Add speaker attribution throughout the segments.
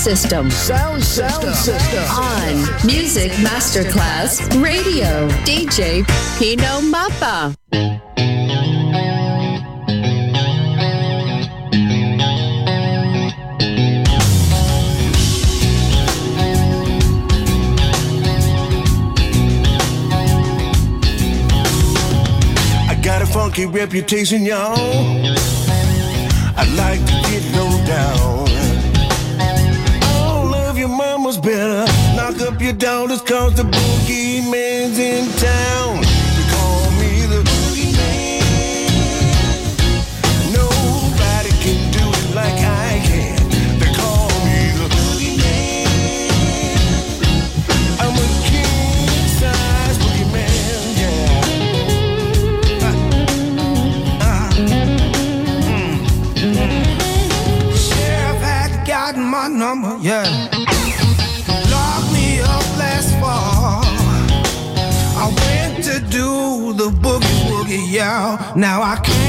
Speaker 1: System.
Speaker 2: Sound, Sound System.
Speaker 1: On Music Masterclass Radio. DJ Pino Mappa.
Speaker 3: I got a funky reputation, y'all. I like to get low down. you down, this the boogeyman's in town.
Speaker 4: now.
Speaker 5: Now I
Speaker 6: can't.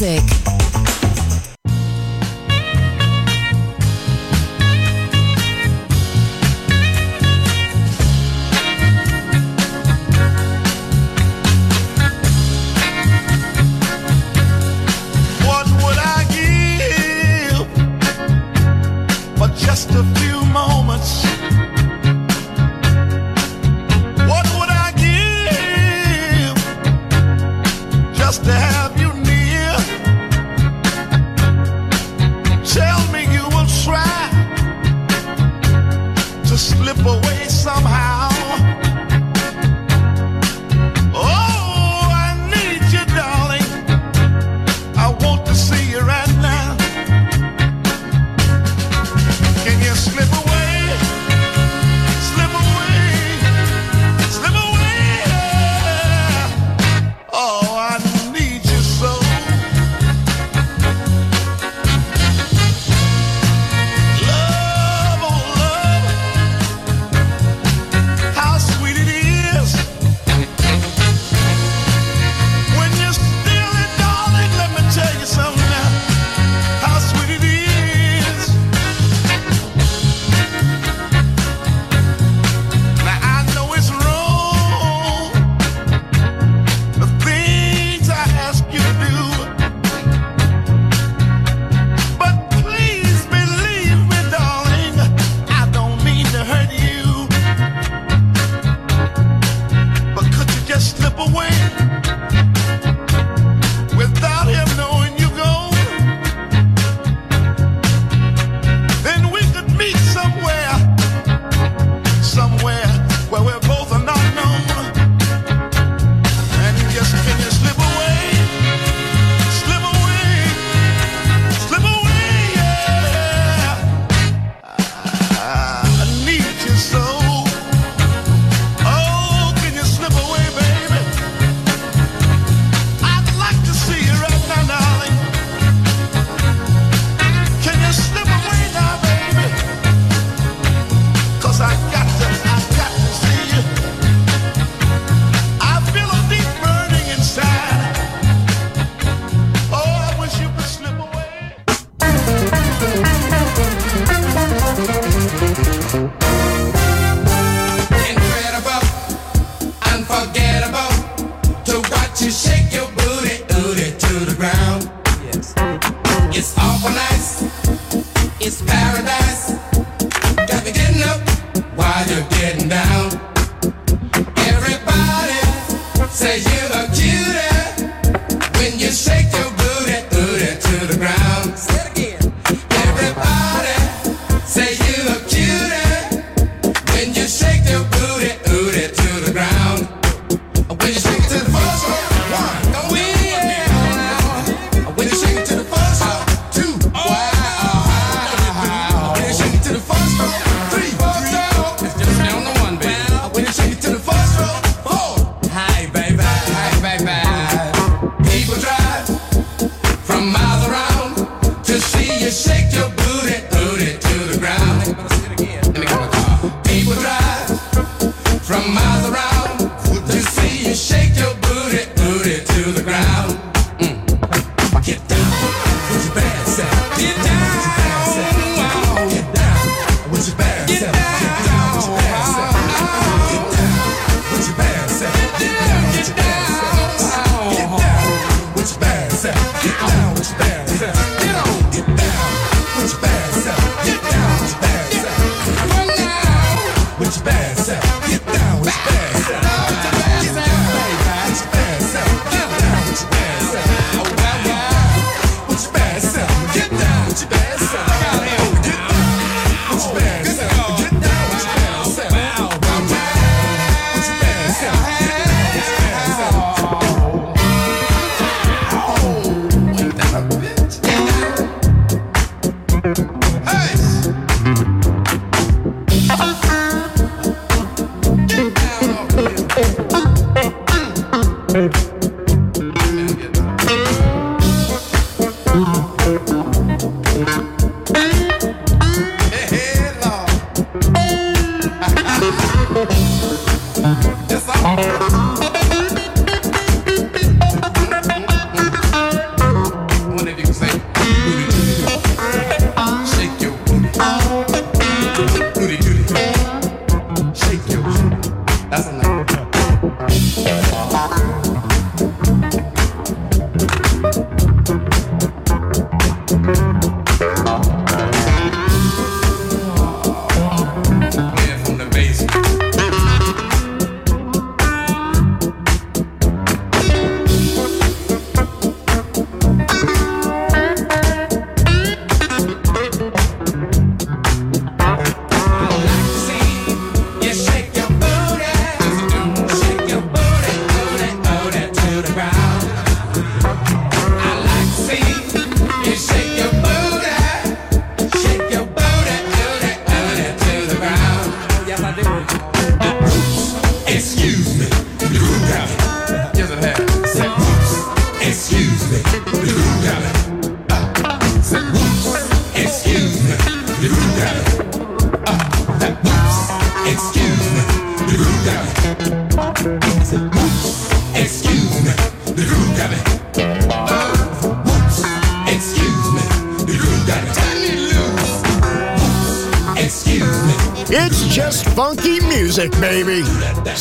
Speaker 6: Music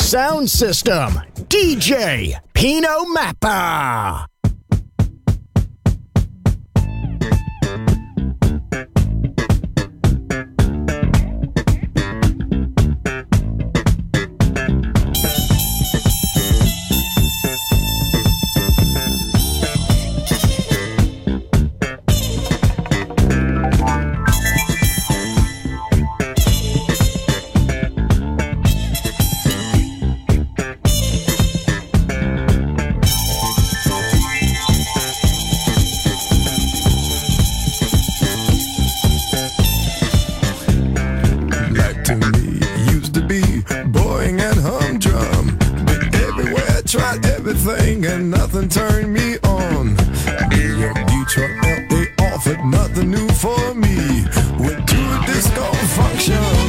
Speaker 2: sound system, DJ Pino Mappa.
Speaker 7: and nothing turned me on. Detroit, LA offered nothing new for me. Went to a disco function.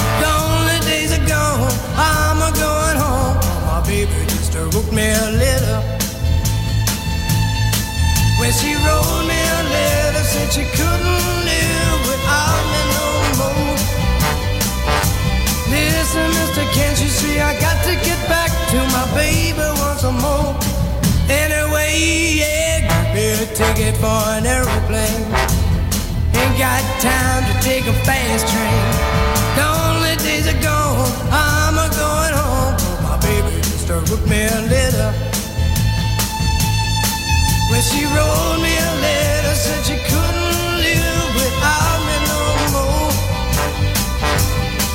Speaker 5: I'm a going home. My baby just wrote me a letter. When she wrote me a letter, said she couldn't live without me no more. Listen, mister, can't you see I got to get back to my baby once more? Anyway, yeah, give me a ticket for an aeroplane. Ain't got time to take a fast train. Only days are gone, I'm a going home. My baby just wrote me a letter. When she wrote me a letter, said she couldn't live without me no more.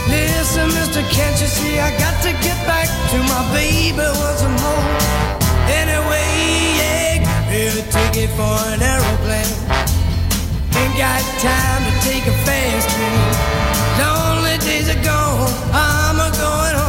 Speaker 5: Listen, mister, can't you see I got to get back to my baby once more? Anyway, yeah, me a ticket for an aeroplane. Ain't got time to take a fast train. Days are gone, I'm a going home.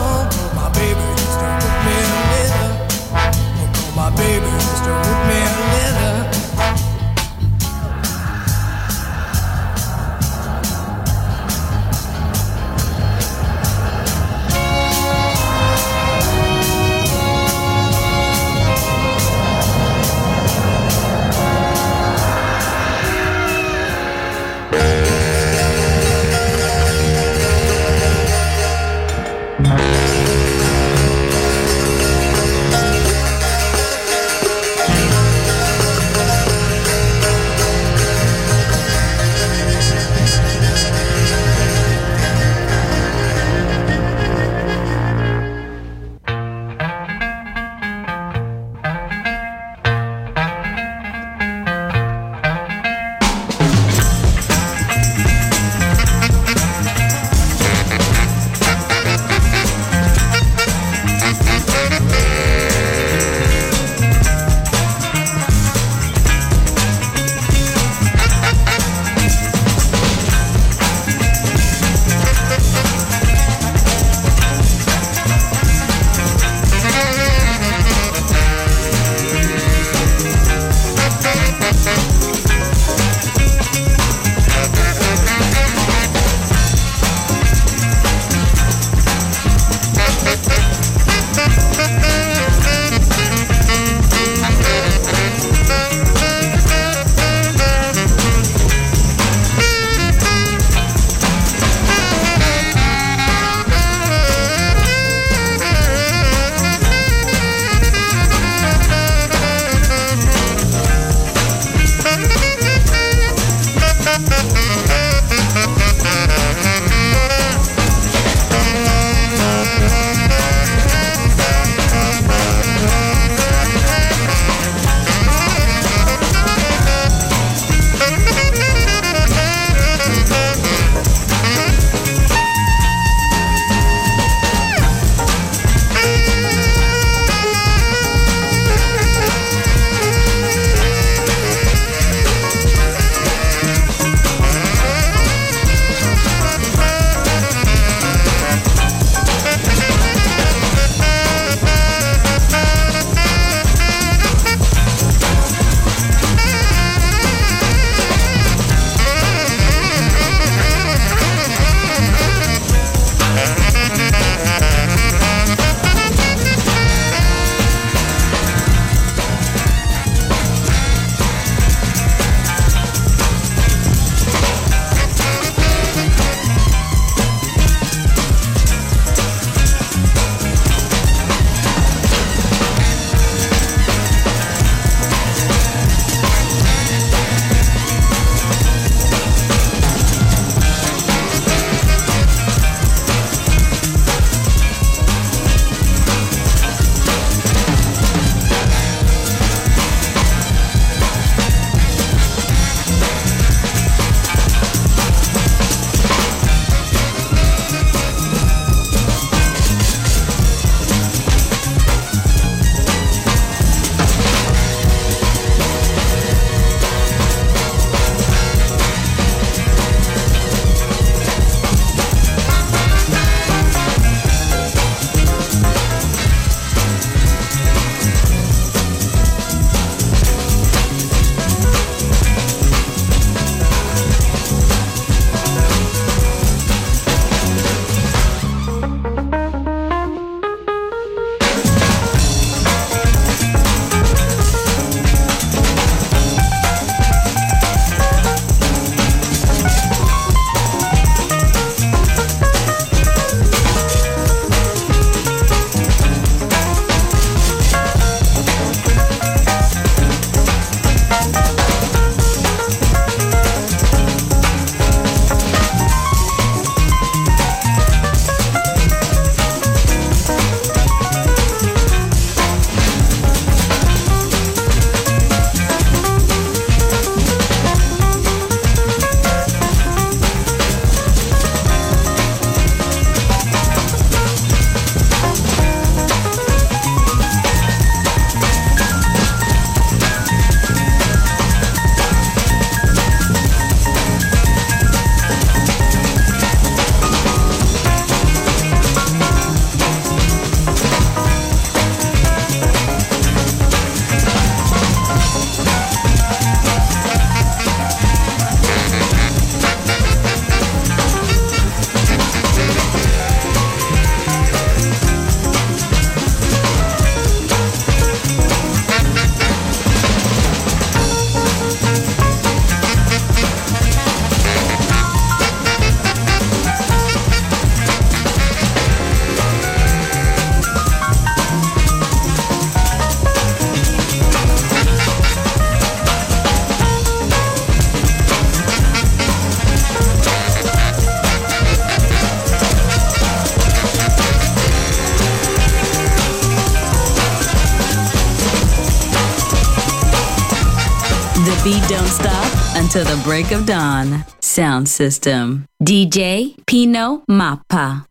Speaker 4: to the break of dawn. Sound system. DJ Pino Mappa.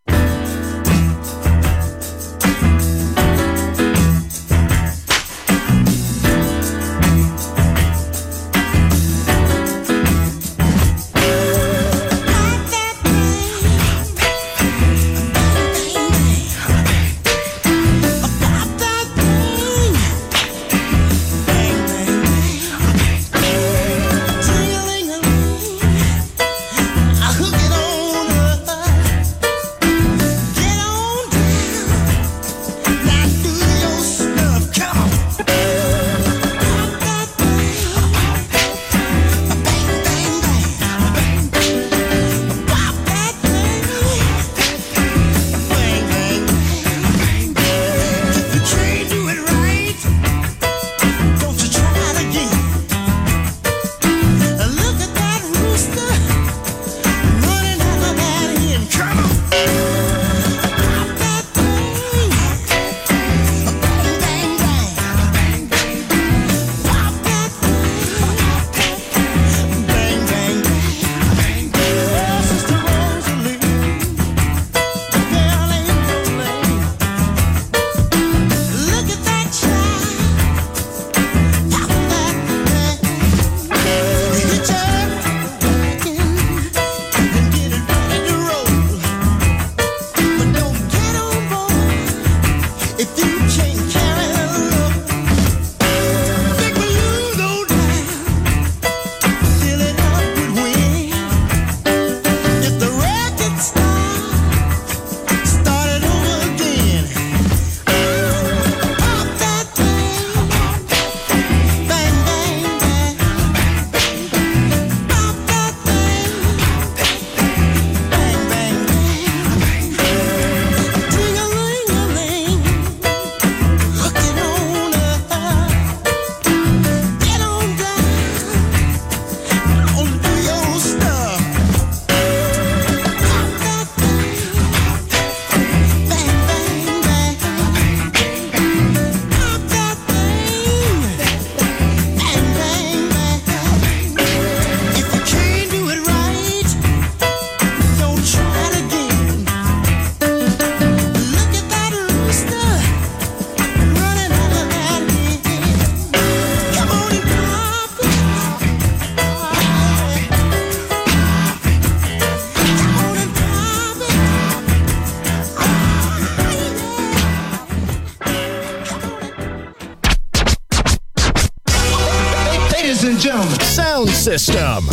Speaker 2: Yeah.